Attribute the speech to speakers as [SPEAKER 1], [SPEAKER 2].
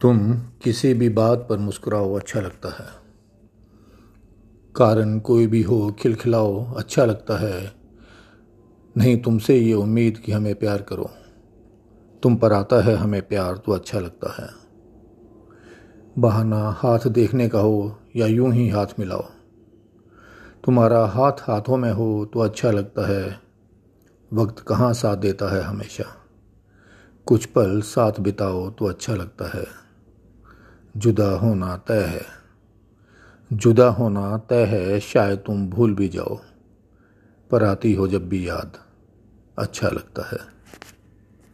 [SPEAKER 1] तुम किसी भी बात पर मुस्कुराओ अच्छा लगता है। कारण कोई भी हो, खिलखिलाओ अच्छा लगता है। नहीं, तुमसे ये उम्मीद कि हमें प्यार करो। तुम पर आता है हमें प्यार तो अच्छा लगता है। बहाना हाथ देखने का हो या यूँ ही हाथ मिलाओ। तुम्हारा हाथ हाथों में हो तो अच्छा लगता है। वक्त कहाँ साथ देता है हमेशा। कुछ पल साथ बिताओ तो अच्छा लगता है। जुदा होना तय है। जुदा होना तय है, शायद तुम भूल भी जाओ। पर आती हो जब भी याद अच्छा लगता है।